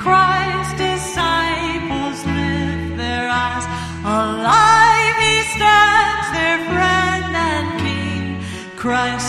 Christ's disciples lift their eyes. Alive he stands, their friend and king. Christ,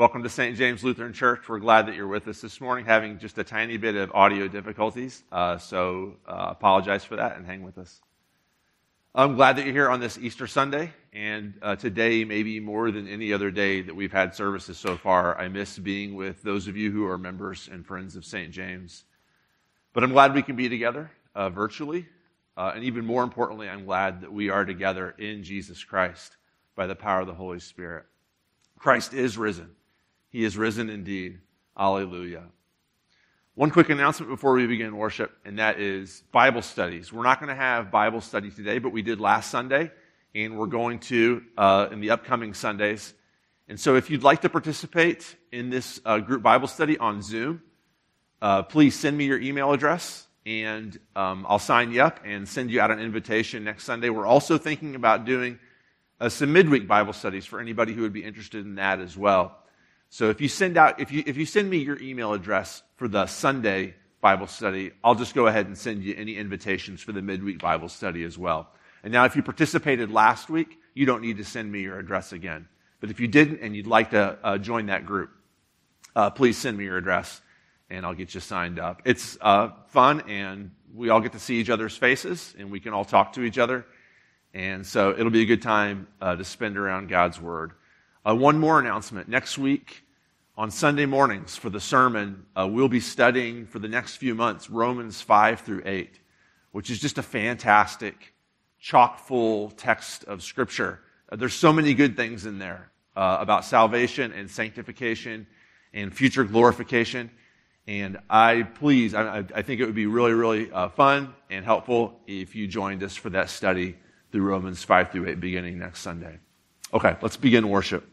Welcome to St. James Lutheran Church. We're glad that you're with us this morning, having just a tiny bit of audio difficulties. Uh, so uh, apologize for that and hang with us. I'm glad that you're here on this Easter Sunday, and uh, today, maybe more than any other day that we've had services so far, I miss being with those of you who are members and friends of St. James. But I'm glad we can be together uh, virtually, uh, and even more importantly, I'm glad that we are together in Jesus Christ by the power of the Holy Spirit. Christ is risen. He is risen indeed. Alleluia. One quick announcement before we begin worship, and that is Bible studies. We're not going to have Bible study today, but we did last Sunday, and we're going to uh, in the upcoming Sundays. And so, if you'd like to participate in this uh, group Bible study on Zoom, uh, please send me your email address, and um, I'll sign you up and send you out an invitation next Sunday. We're also thinking about doing uh, some midweek Bible studies for anybody who would be interested in that as well. So if you send out, if you, if you send me your email address for the Sunday Bible study, I'll just go ahead and send you any invitations for the midweek Bible study as well. And now if you participated last week, you don't need to send me your address again. But if you didn't and you'd like to uh, join that group, uh, please send me your address and I'll get you signed up. It's uh, fun and we all get to see each other's faces and we can all talk to each other. And so it'll be a good time uh, to spend around God's Word. Uh, one more announcement. Next week, on Sunday mornings for the sermon, uh, we'll be studying for the next few months Romans 5 through 8, which is just a fantastic, chock full text of Scripture. Uh, there's so many good things in there uh, about salvation and sanctification and future glorification. And I please, I, I think it would be really, really uh, fun and helpful if you joined us for that study through Romans 5 through 8 beginning next Sunday. Okay, let's begin worship.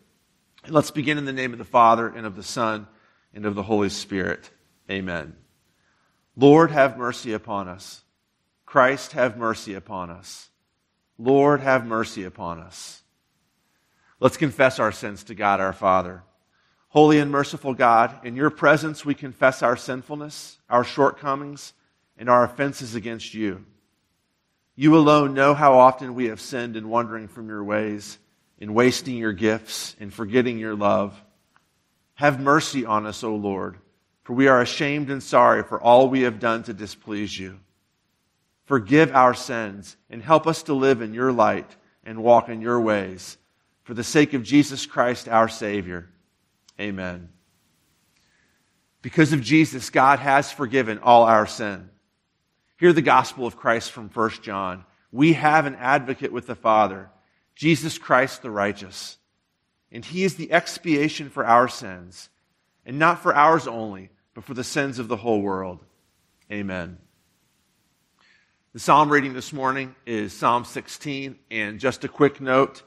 Let's begin in the name of the Father and of the Son and of the Holy Spirit. Amen. Lord, have mercy upon us. Christ, have mercy upon us. Lord, have mercy upon us. Let's confess our sins to God our Father. Holy and merciful God, in your presence we confess our sinfulness, our shortcomings, and our offenses against you. You alone know how often we have sinned in wandering from your ways, in wasting your gifts, in forgetting your love. Have mercy on us, O Lord, for we are ashamed and sorry for all we have done to displease you. Forgive our sins and help us to live in your light and walk in your ways. For the sake of Jesus Christ, our Savior. Amen. Because of Jesus, God has forgiven all our sin. Hear the gospel of Christ from 1 John. We have an advocate with the Father, Jesus Christ the righteous. And he is the expiation for our sins, and not for ours only, but for the sins of the whole world. Amen. The psalm reading this morning is Psalm 16, and just a quick note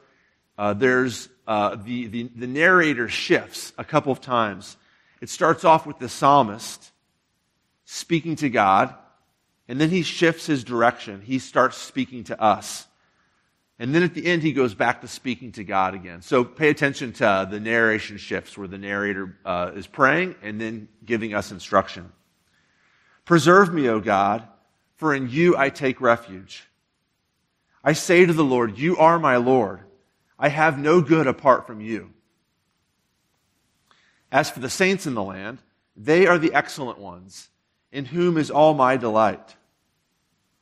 uh, there's uh, the, the, the narrator shifts a couple of times. It starts off with the psalmist speaking to God, and then he shifts his direction. He starts speaking to us. And then at the end, he goes back to speaking to God again. So pay attention to the narration shifts where the narrator uh, is praying and then giving us instruction. Preserve me, O God, for in you I take refuge. I say to the Lord, You are my Lord. I have no good apart from you. As for the saints in the land, they are the excellent ones, in whom is all my delight.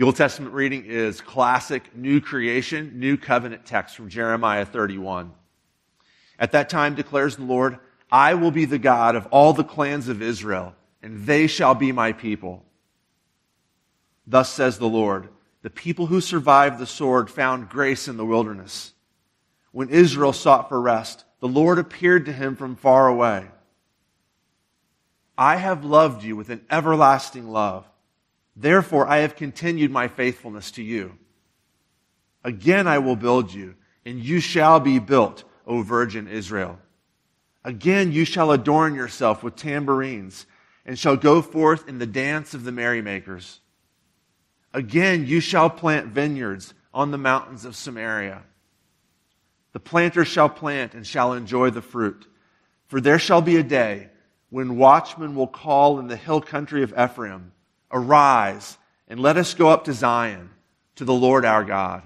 The Old Testament reading is classic new creation, new covenant text from Jeremiah 31. At that time declares the Lord, I will be the God of all the clans of Israel, and they shall be my people. Thus says the Lord, the people who survived the sword found grace in the wilderness. When Israel sought for rest, the Lord appeared to him from far away. I have loved you with an everlasting love. Therefore, I have continued my faithfulness to you. Again, I will build you, and you shall be built, O virgin Israel. Again, you shall adorn yourself with tambourines, and shall go forth in the dance of the merrymakers. Again, you shall plant vineyards on the mountains of Samaria. The planter shall plant and shall enjoy the fruit. For there shall be a day when watchmen will call in the hill country of Ephraim Arise and let us go up to Zion, to the Lord our God.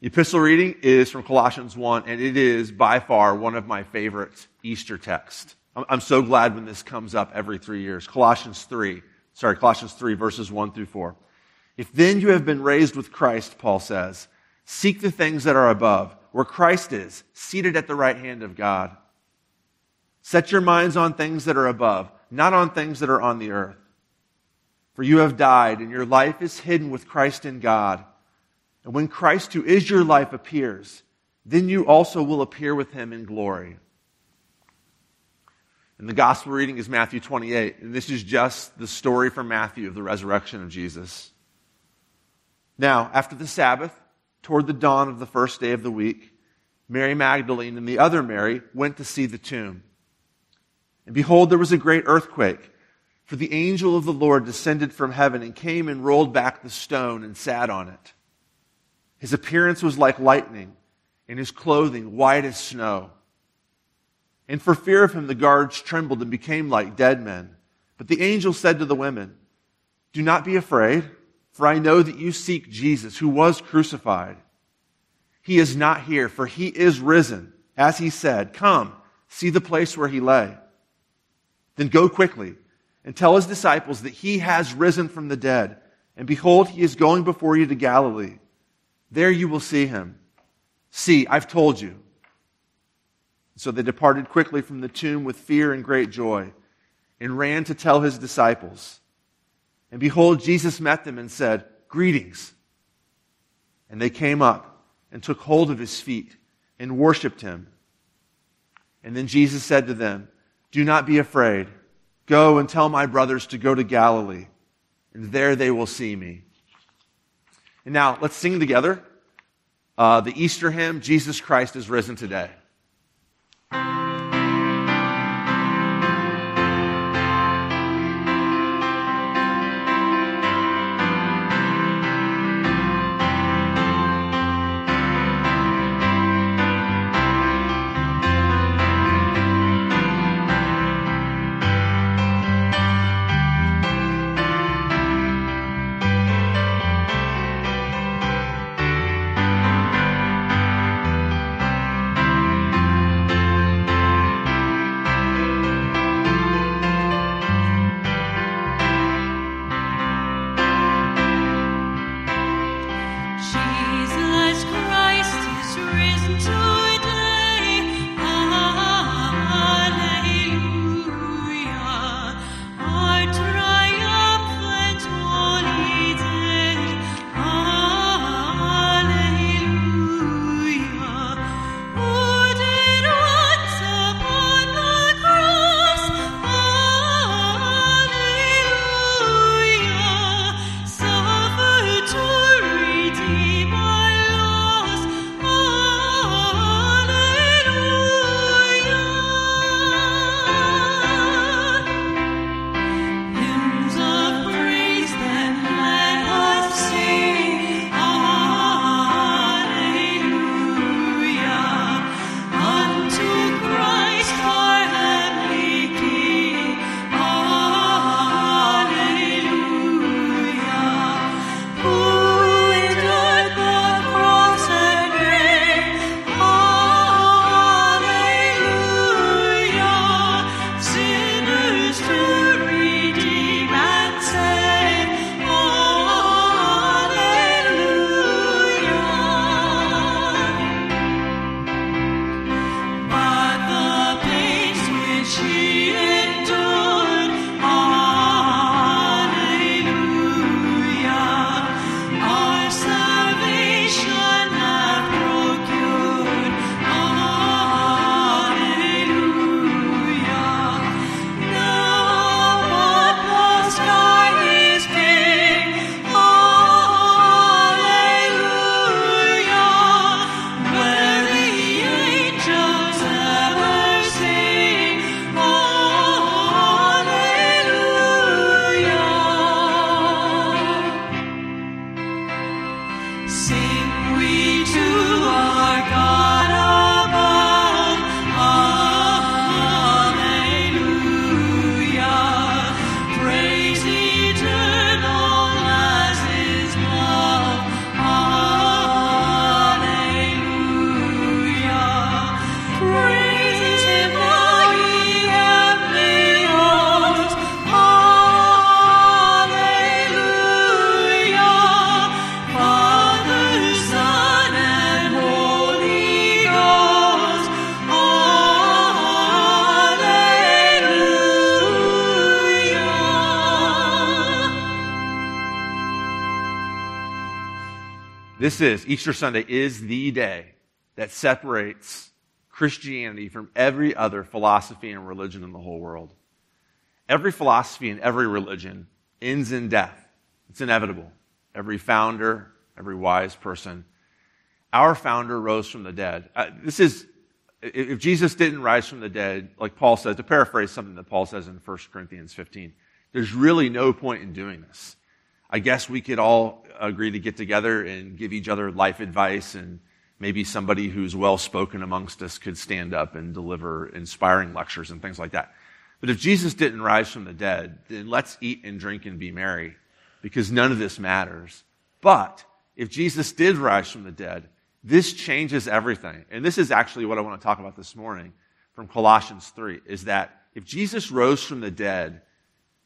The epistle reading is from Colossians 1, and it is by far one of my favorite Easter texts. I'm so glad when this comes up every three years. Colossians 3, sorry, Colossians 3, verses 1 through 4. If then you have been raised with Christ, Paul says, Seek the things that are above, where Christ is, seated at the right hand of God. Set your minds on things that are above, not on things that are on the earth. For you have died, and your life is hidden with Christ in God. And when Christ, who is your life, appears, then you also will appear with him in glory. And the gospel reading is Matthew 28. And this is just the story from Matthew of the resurrection of Jesus. Now, after the Sabbath, toward the dawn of the first day of the week, Mary Magdalene and the other Mary went to see the tomb. And behold, there was a great earthquake, for the angel of the Lord descended from heaven and came and rolled back the stone and sat on it. His appearance was like lightning, and his clothing white as snow. And for fear of him, the guards trembled and became like dead men. But the angel said to the women, Do not be afraid, for I know that you seek Jesus, who was crucified. He is not here, for he is risen. As he said, Come, see the place where he lay. Then go quickly and tell his disciples that he has risen from the dead. And behold, he is going before you to Galilee. There you will see him. See, I've told you. So they departed quickly from the tomb with fear and great joy and ran to tell his disciples. And behold, Jesus met them and said, Greetings. And they came up and took hold of his feet and worshiped him. And then Jesus said to them, Do not be afraid. Go and tell my brothers to go to Galilee, and there they will see me. And now let's sing together uh, the Easter hymn, Jesus Christ is risen today. This is, Easter Sunday is the day that separates Christianity from every other philosophy and religion in the whole world. Every philosophy and every religion ends in death. It's inevitable. Every founder, every wise person. Our founder rose from the dead. Uh, this is, if Jesus didn't rise from the dead, like Paul says, to paraphrase something that Paul says in 1 Corinthians 15, there's really no point in doing this. I guess we could all agree to get together and give each other life advice, and maybe somebody who's well spoken amongst us could stand up and deliver inspiring lectures and things like that. But if Jesus didn't rise from the dead, then let's eat and drink and be merry, because none of this matters. But if Jesus did rise from the dead, this changes everything. And this is actually what I want to talk about this morning from Colossians 3 is that if Jesus rose from the dead,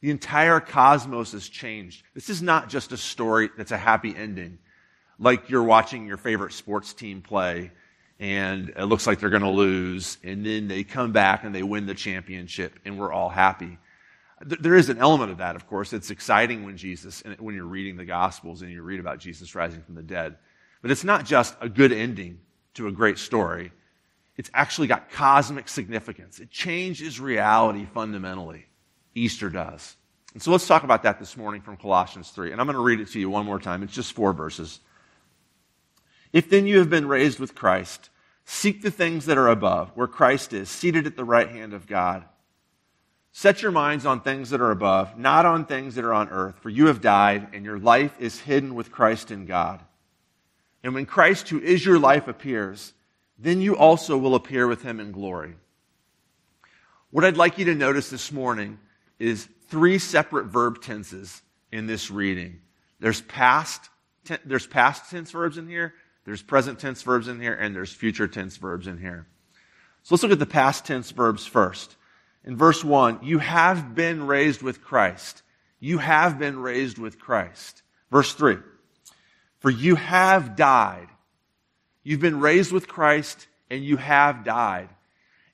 the entire cosmos has changed. This is not just a story that's a happy ending, like you're watching your favorite sports team play and it looks like they're going to lose, and then they come back and they win the championship, and we're all happy. There is an element of that, of course. It's exciting when Jesus, when you're reading the Gospels and you read about Jesus rising from the dead. But it's not just a good ending to a great story. It's actually got cosmic significance. It changes reality fundamentally. Easter does. And so let's talk about that this morning from Colossians 3. And I'm going to read it to you one more time. It's just four verses. If then you have been raised with Christ, seek the things that are above, where Christ is, seated at the right hand of God. Set your minds on things that are above, not on things that are on earth, for you have died, and your life is hidden with Christ in God. And when Christ, who is your life, appears, then you also will appear with him in glory. What I'd like you to notice this morning is three separate verb tenses in this reading. There's past, there's past tense verbs in here, there's present tense verbs in here, and there's future tense verbs in here. So let's look at the past tense verbs first. In verse 1, you have been raised with Christ. You have been raised with Christ. Verse 3, for you have died. You've been raised with Christ and you have died.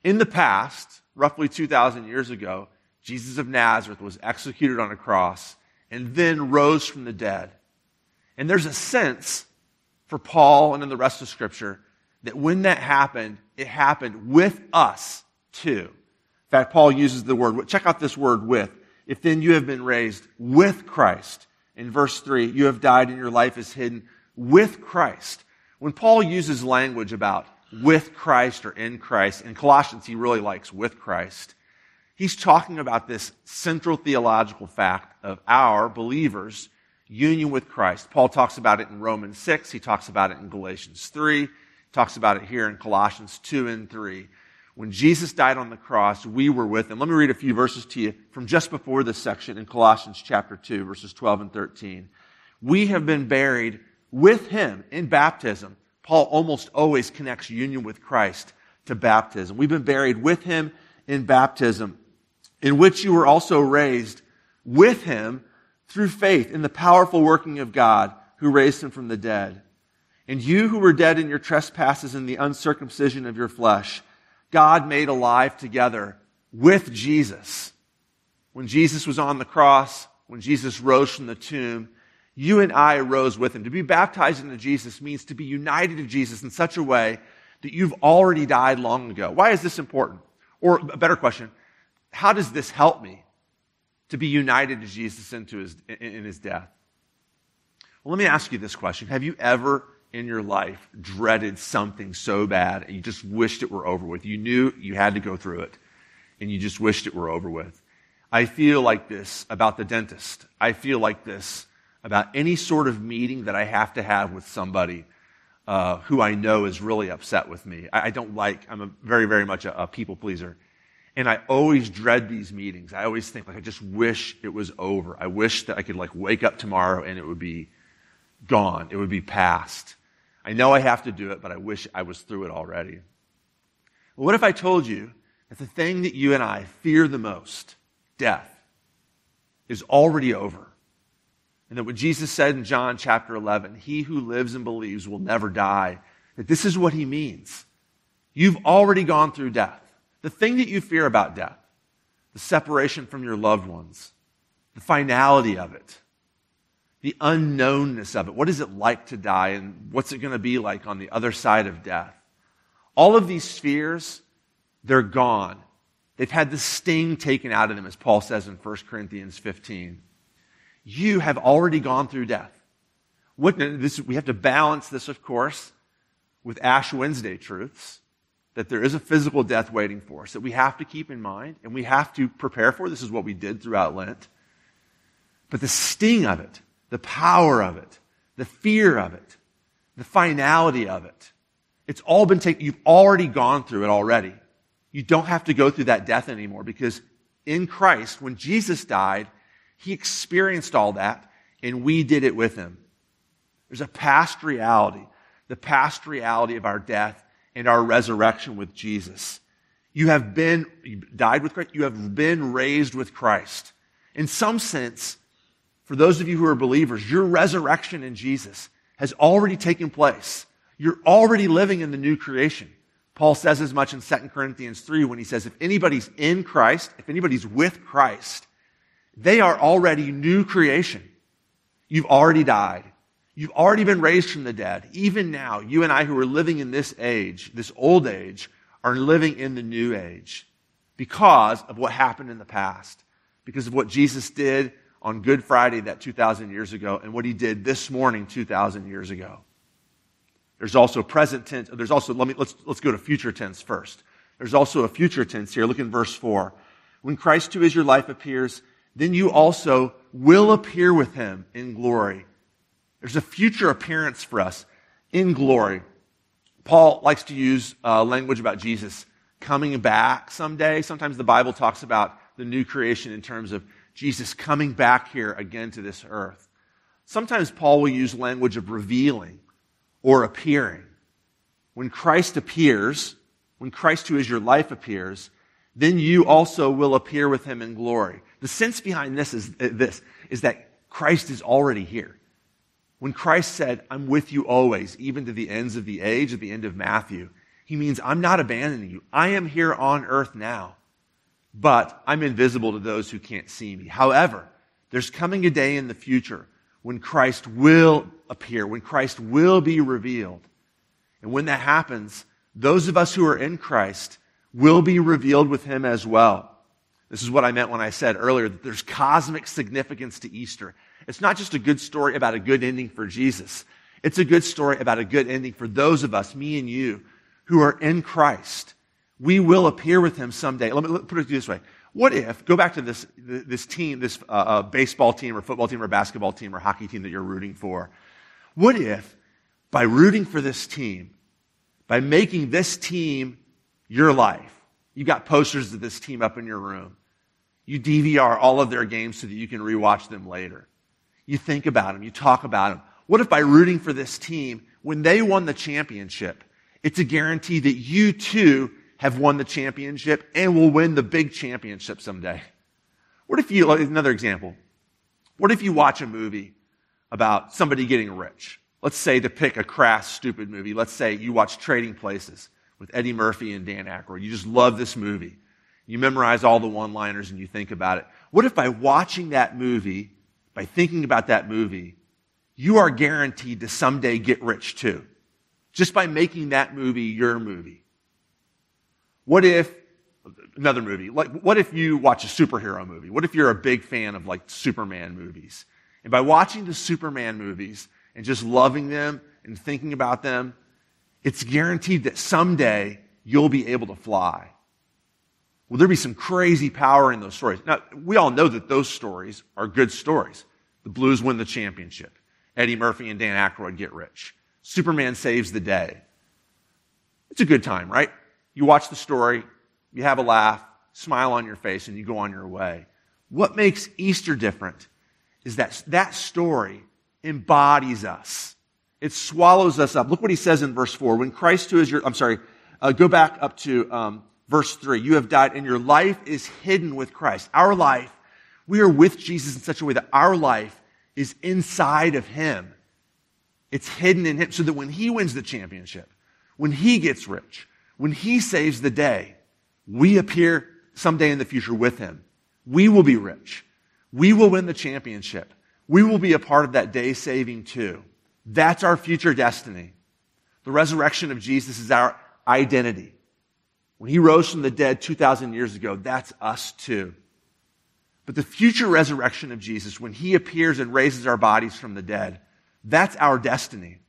In the past, roughly 2,000 years ago, Jesus of Nazareth was executed on a cross and then rose from the dead. And there's a sense for Paul and in the rest of Scripture that when that happened, it happened with us too. In fact, Paul uses the word, check out this word with. If then you have been raised with Christ. In verse 3, you have died and your life is hidden with Christ. When Paul uses language about with Christ or in Christ, in Colossians he really likes with Christ. He's talking about this central theological fact of our believers' union with Christ. Paul talks about it in Romans 6. He talks about it in Galatians 3. He talks about it here in Colossians 2 and 3. When Jesus died on the cross, we were with him. Let me read a few verses to you from just before this section in Colossians chapter 2, verses 12 and 13. We have been buried with him in baptism. Paul almost always connects union with Christ to baptism. We've been buried with him in baptism in which you were also raised with him through faith in the powerful working of God who raised him from the dead. And you who were dead in your trespasses and the uncircumcision of your flesh, God made alive together with Jesus. When Jesus was on the cross, when Jesus rose from the tomb, you and I rose with him. To be baptized into Jesus means to be united to Jesus in such a way that you've already died long ago. Why is this important? Or a better question, how does this help me to be united to Jesus into his, in his death? Well, let me ask you this question. Have you ever in your life dreaded something so bad and you just wished it were over with? You knew you had to go through it and you just wished it were over with. I feel like this about the dentist. I feel like this about any sort of meeting that I have to have with somebody uh, who I know is really upset with me. I, I don't like, I'm a very, very much a, a people pleaser. And I always dread these meetings. I always think like I just wish it was over. I wish that I could like wake up tomorrow and it would be gone. It would be past. I know I have to do it, but I wish I was through it already. Well, what if I told you that the thing that you and I fear the most, death, is already over? And that what Jesus said in John chapter 11, he who lives and believes will never die, that this is what he means. You've already gone through death the thing that you fear about death, the separation from your loved ones, the finality of it. the unknownness of it. What is it like to die and what's it going to be like on the other side of death? All of these fears, they're gone. They've had the sting taken out of them, as Paul says in 1 Corinthians 15. You have already gone through death. What, this, we have to balance this, of course, with Ash Wednesday truths that there is a physical death waiting for us that we have to keep in mind and we have to prepare for. This is what we did throughout Lent. But the sting of it, the power of it, the fear of it, the finality of it, it's all been taken. You've already gone through it already. You don't have to go through that death anymore because in Christ, when Jesus died, he experienced all that and we did it with him. There's a past reality, the past reality of our death and our resurrection with Jesus. You have been, you died with Christ, you have been raised with Christ. In some sense, for those of you who are believers, your resurrection in Jesus has already taken place. You're already living in the new creation. Paul says as much in 2 Corinthians 3 when he says, if anybody's in Christ, if anybody's with Christ, they are already new creation. You've already died. You've already been raised from the dead. Even now, you and I who are living in this age, this old age, are living in the new age because of what happened in the past, because of what Jesus did on Good Friday that 2,000 years ago and what he did this morning 2,000 years ago. There's also present tense. There's also, let me, let's, let's go to future tense first. There's also a future tense here. Look in verse 4. When Christ who is your life appears, then you also will appear with him in glory. There's a future appearance for us in glory. Paul likes to use uh, language about Jesus coming back someday. Sometimes the Bible talks about the new creation in terms of Jesus coming back here again to this earth. Sometimes Paul will use language of revealing or appearing. When Christ appears, when Christ who is your life appears, then you also will appear with him in glory. The sense behind this is this, is that Christ is already here. When Christ said, I'm with you always, even to the ends of the age, at the end of Matthew, he means I'm not abandoning you. I am here on earth now, but I'm invisible to those who can't see me. However, there's coming a day in the future when Christ will appear, when Christ will be revealed. And when that happens, those of us who are in Christ will be revealed with him as well. This is what I meant when I said earlier that there's cosmic significance to Easter. It's not just a good story about a good ending for Jesus. It's a good story about a good ending for those of us, me and you, who are in Christ. We will appear with him someday. Let me put it this way. What if, go back to this, this team, this uh, uh, baseball team or football team or basketball team or hockey team that you're rooting for. What if, by rooting for this team, by making this team your life, you got posters of this team up in your room, you DVR all of their games so that you can rewatch them later. You think about them, you talk about them. What if by rooting for this team, when they won the championship, it's a guarantee that you too have won the championship and will win the big championship someday? What if you, another example, what if you watch a movie about somebody getting rich? Let's say to pick a crass, stupid movie. Let's say you watch Trading Places with Eddie Murphy and Dan Aykroyd. You just love this movie. You memorize all the one-liners and you think about it. What if by watching that movie, by thinking about that movie, you are guaranteed to someday get rich too. Just by making that movie your movie. What if, another movie, like, what if you watch a superhero movie? What if you're a big fan of like Superman movies? And by watching the Superman movies and just loving them and thinking about them, it's guaranteed that someday you'll be able to fly. Will there be some crazy power in those stories? Now, we all know that those stories are good stories. The Blues win the championship. Eddie Murphy and Dan Aykroyd get rich. Superman saves the day. It's a good time, right? You watch the story, you have a laugh, smile on your face, and you go on your way. What makes Easter different is that that story embodies us. It swallows us up. Look what he says in verse 4. When Christ, who is your, I'm sorry, uh, go back up to um, Verse 3 You have died, and your life is hidden with Christ. Our life, we are with Jesus in such a way that our life is inside of Him. It's hidden in Him so that when He wins the championship, when He gets rich, when He saves the day, we appear someday in the future with Him. We will be rich. We will win the championship. we will be a part of that day saving too. That's our future destiny. The resurrection of Jesus is our identity. When he rose from the dead 2,000 years ago, that's us too. But the future resurrection of Jesus, when he appears and raises our bodies from the dead, that's our destiny.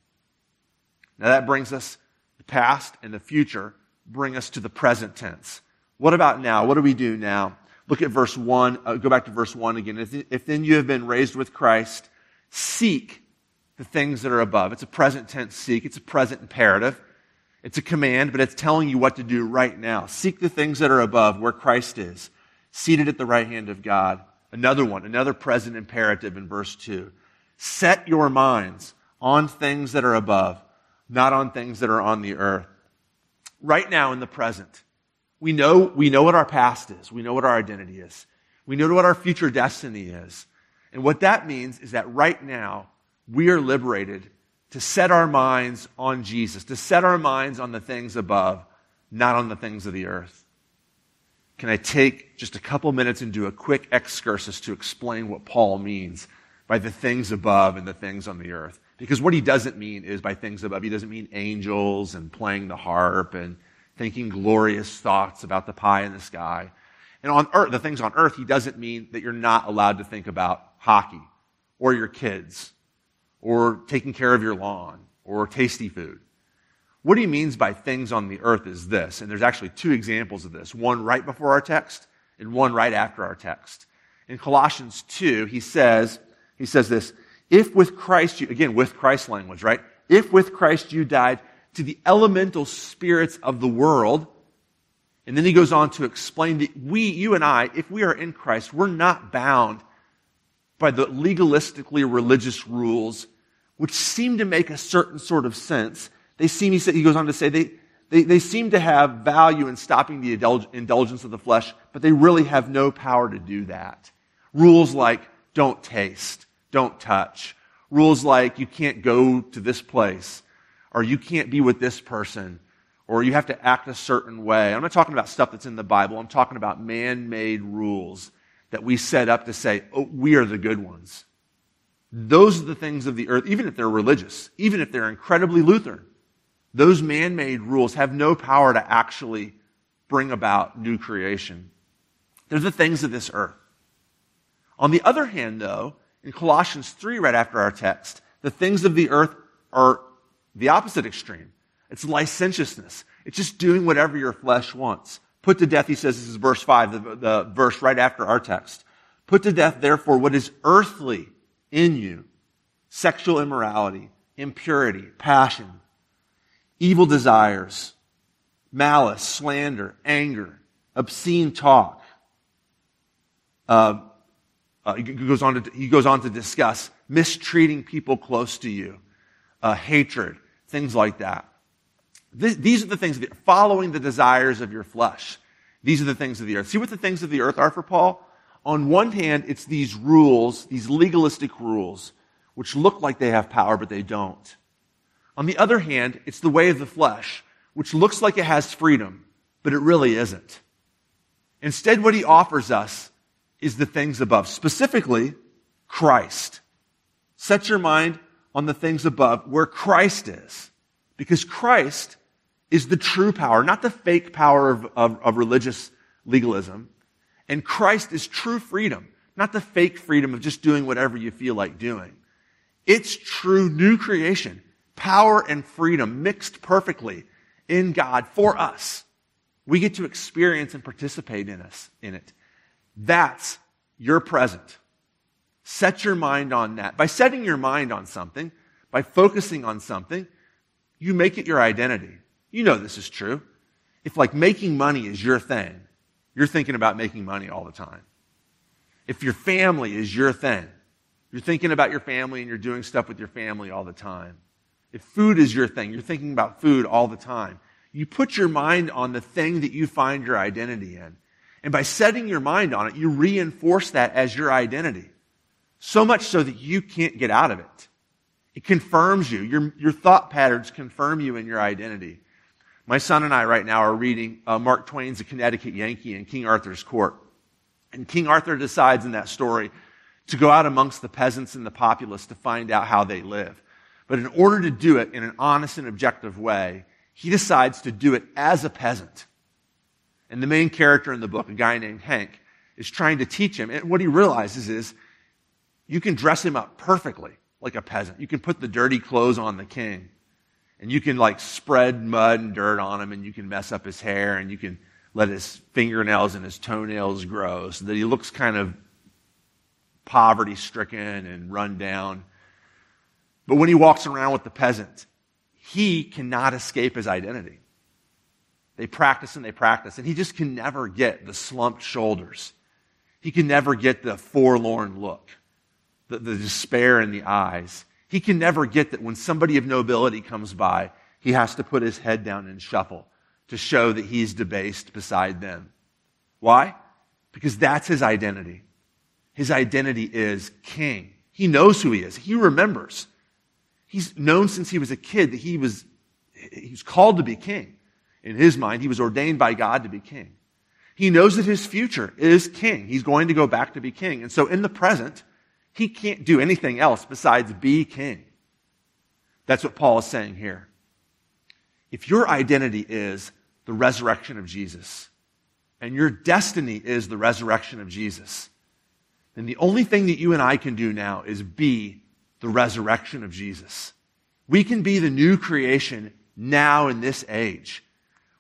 Now that brings us the past and the future bring us to the present tense. What about now? What do we do now? Look at verse 1. Uh, go back to verse 1 again. If, if then you have been raised with Christ, seek the things that are above. It's a present tense seek. It's a present imperative. It's a command, but it's telling you what to do right now. Seek the things that are above where Christ is, seated at the right hand of God. Another one, another present imperative in verse 2. Set your minds on things that are above, not on things that are on the earth. Right now in the present, we know, we know what our past is. We know what our identity is. We know what our future destiny is. And what that means is that right now, we are liberated to set our minds on Jesus, to set our minds on the things above, not on the things of the earth. Can I take just a couple minutes and do a quick excursus to explain what Paul means by the things above and the things on the earth? Because what he doesn't mean is by things above, he doesn't mean angels and playing the harp and thinking glorious thoughts about the pie in the sky. And on earth, the things on earth, he doesn't mean that you're not allowed to think about hockey or your kids or taking care of your lawn or tasty food. What he means by things on the earth is this, and there's actually two examples of this one right before our text and one right after our text. In Colossians 2, he says, he says this, if with Christ you, again, with Christ language, right? If with Christ you died to the elemental spirits of the world, and then he goes on to explain that we, you and I, if we are in Christ, we're not bound by the legalistically religious rules, which seem to make a certain sort of sense. They seem, he, said, he goes on to say, they, they, they seem to have value in stopping the indulgence of the flesh, but they really have no power to do that. Rules like don't taste, don't touch. Rules like you can't go to this place, or you can't be with this person, or you have to act a certain way. I'm not talking about stuff that's in the Bible. I'm talking about man made rules that we set up to say, oh, we are the good ones. Those are the things of the earth, even if they're religious, even if they're incredibly Lutheran. Those man made rules have no power to actually bring about new creation. They're the things of this earth. On the other hand, though, in Colossians 3, right after our text, the things of the earth are the opposite extreme. It's licentiousness. It's just doing whatever your flesh wants. Put to death, he says, this is verse 5, the, the verse right after our text. Put to death, therefore, what is earthly in you sexual immorality, impurity, passion, evil desires, malice, slander, anger, obscene talk. Uh, uh, he, goes on to, he goes on to discuss mistreating people close to you, uh, hatred, things like that these are the things, that, following the desires of your flesh. These are the things of the earth. See what the things of the earth are for Paul? On one hand, it's these rules, these legalistic rules, which look like they have power, but they don't. On the other hand, it's the way of the flesh, which looks like it has freedom, but it really isn't. Instead, what he offers us is the things above, specifically Christ. Set your mind on the things above where Christ is. Because Christ is the true power, not the fake power of, of, of religious legalism. And Christ is true freedom, not the fake freedom of just doing whatever you feel like doing. It's true new creation, power and freedom mixed perfectly in God for us. We get to experience and participate in us in it. That's your present. Set your mind on that. By setting your mind on something, by focusing on something, you make it your identity. You know this is true. If like making money is your thing, you're thinking about making money all the time. If your family is your thing, you're thinking about your family and you're doing stuff with your family all the time. If food is your thing, you're thinking about food all the time. You put your mind on the thing that you find your identity in. And by setting your mind on it, you reinforce that as your identity. So much so that you can't get out of it. It confirms you. Your, your thought patterns confirm you in your identity. My son and I right now are reading uh, Mark Twain's A Connecticut Yankee in King Arthur's Court. And King Arthur decides in that story to go out amongst the peasants and the populace to find out how they live. But in order to do it in an honest and objective way, he decides to do it as a peasant. And the main character in the book, a guy named Hank, is trying to teach him. And what he realizes is you can dress him up perfectly like a peasant. You can put the dirty clothes on the king. And you can like spread mud and dirt on him and you can mess up his hair and you can let his fingernails and his toenails grow so that he looks kind of poverty stricken and run down. But when he walks around with the peasant, he cannot escape his identity. They practice and they practice, and he just can never get the slumped shoulders. He can never get the forlorn look, the, the despair in the eyes. He can never get that when somebody of nobility comes by, he has to put his head down and shuffle to show that he's debased beside them. Why? Because that's his identity. His identity is king. He knows who he is. He remembers. He's known since he was a kid that he was, he's called to be king. In his mind, he was ordained by God to be king. He knows that his future is king. He's going to go back to be king. And so in the present, he can't do anything else besides be king. That's what Paul is saying here. If your identity is the resurrection of Jesus, and your destiny is the resurrection of Jesus, then the only thing that you and I can do now is be the resurrection of Jesus. We can be the new creation now in this age.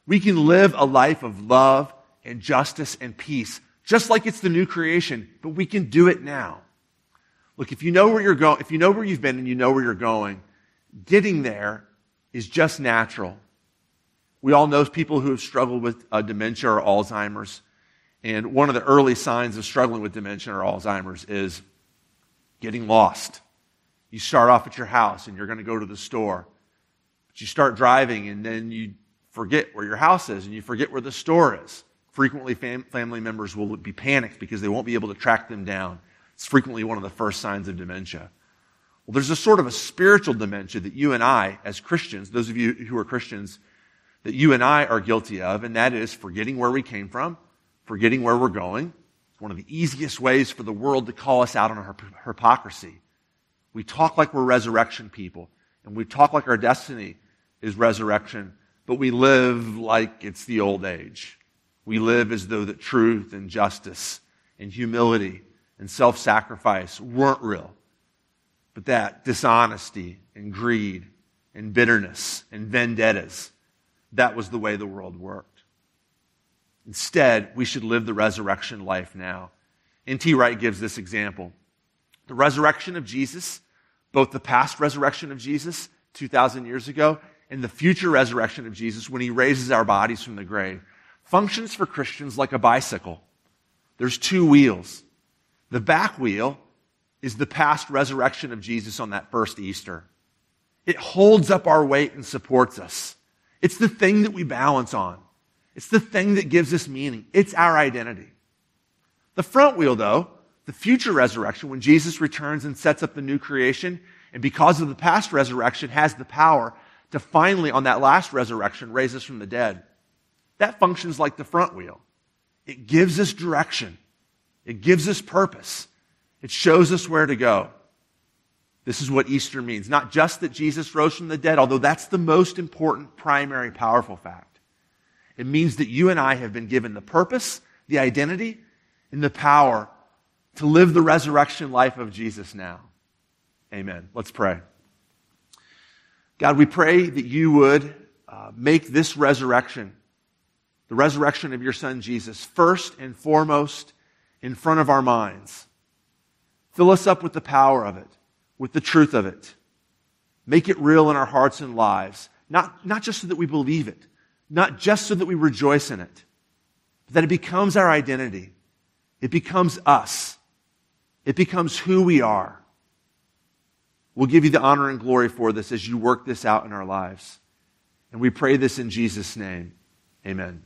We can live a life of love and justice and peace, just like it's the new creation, but we can do it now. Look, if you know where you're going, if you know where you've been and you know where you're going, getting there is just natural. We all know people who have struggled with uh, dementia or Alzheimer's. And one of the early signs of struggling with dementia or Alzheimer's is getting lost. You start off at your house and you're going to go to the store. But you start driving and then you forget where your house is and you forget where the store is. Frequently, fam- family members will be panicked because they won't be able to track them down. It's frequently one of the first signs of dementia. Well, there's a sort of a spiritual dementia that you and I, as Christians, those of you who are Christians, that you and I are guilty of, and that is forgetting where we came from, forgetting where we're going. It's one of the easiest ways for the world to call us out on our hypocrisy. We talk like we're resurrection people, and we talk like our destiny is resurrection, but we live like it's the old age. We live as though that truth and justice and humility and self sacrifice weren't real, but that dishonesty and greed and bitterness and vendettas, that was the way the world worked. Instead, we should live the resurrection life now. N.T. Wright gives this example. The resurrection of Jesus, both the past resurrection of Jesus 2,000 years ago and the future resurrection of Jesus when he raises our bodies from the grave, functions for Christians like a bicycle. There's two wheels. The back wheel is the past resurrection of Jesus on that first Easter. It holds up our weight and supports us. It's the thing that we balance on. It's the thing that gives us meaning. It's our identity. The front wheel, though, the future resurrection, when Jesus returns and sets up the new creation, and because of the past resurrection, has the power to finally, on that last resurrection, raise us from the dead. That functions like the front wheel. It gives us direction. It gives us purpose. It shows us where to go. This is what Easter means. Not just that Jesus rose from the dead, although that's the most important, primary, powerful fact. It means that you and I have been given the purpose, the identity, and the power to live the resurrection life of Jesus now. Amen. Let's pray. God, we pray that you would uh, make this resurrection, the resurrection of your son Jesus, first and foremost in front of our minds. Fill us up with the power of it, with the truth of it. Make it real in our hearts and lives, not, not just so that we believe it, not just so that we rejoice in it, but that it becomes our identity. It becomes us. It becomes who we are. We'll give you the honor and glory for this as you work this out in our lives. And we pray this in Jesus' name. Amen.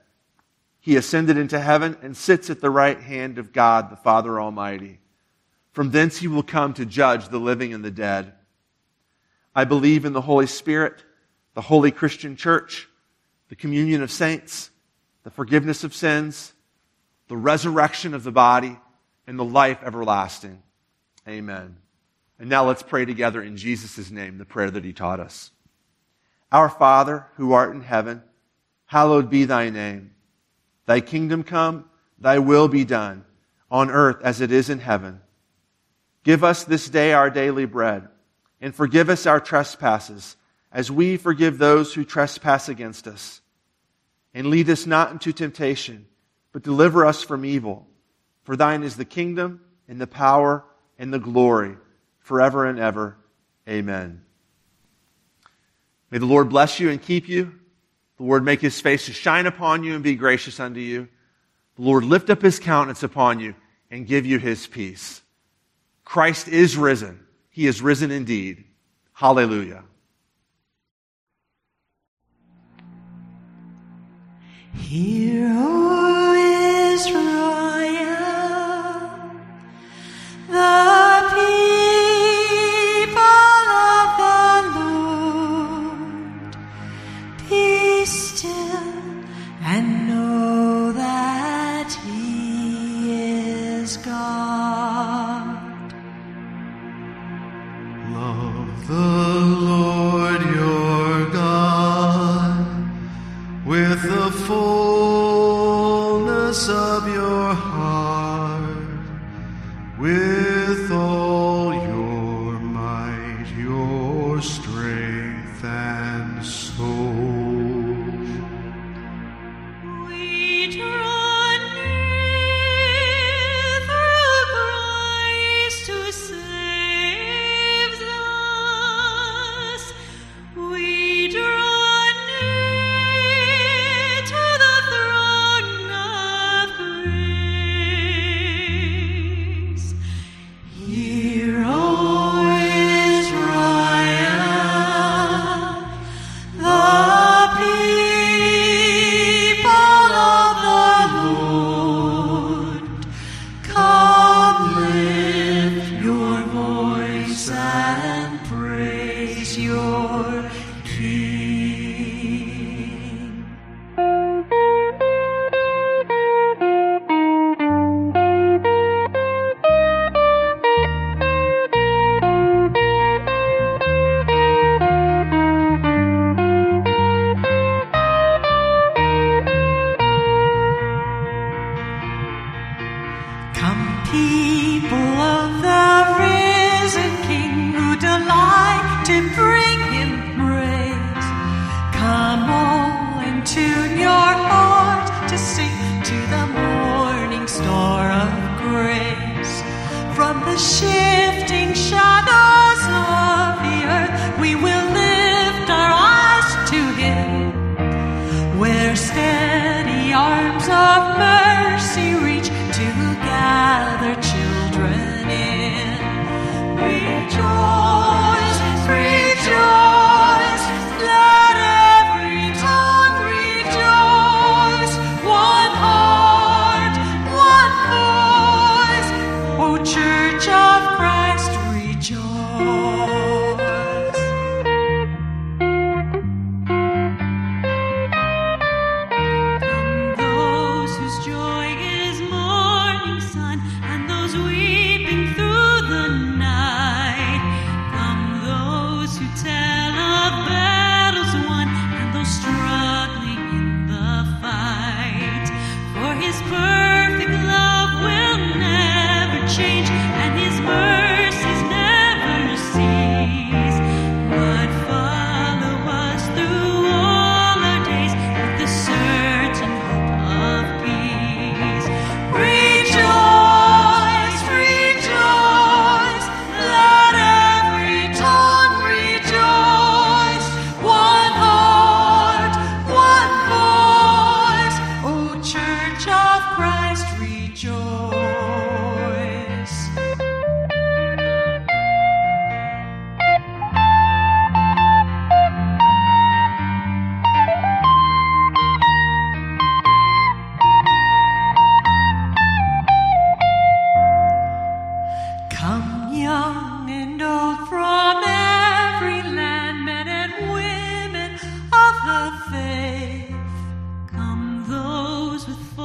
He ascended into heaven and sits at the right hand of God, the Father Almighty. From thence he will come to judge the living and the dead. I believe in the Holy Spirit, the holy Christian church, the communion of saints, the forgiveness of sins, the resurrection of the body, and the life everlasting. Amen. And now let's pray together in Jesus' name, the prayer that he taught us. Our Father, who art in heaven, hallowed be thy name. Thy kingdom come, thy will be done, on earth as it is in heaven. Give us this day our daily bread, and forgive us our trespasses, as we forgive those who trespass against us. And lead us not into temptation, but deliver us from evil. For thine is the kingdom, and the power, and the glory forever and ever. Amen. May the Lord bless you and keep you. The Lord make his face to shine upon you and be gracious unto you. The Lord lift up his countenance upon you and give you his peace. Christ is risen. He is risen indeed. Hallelujah. Hear, O Israel, with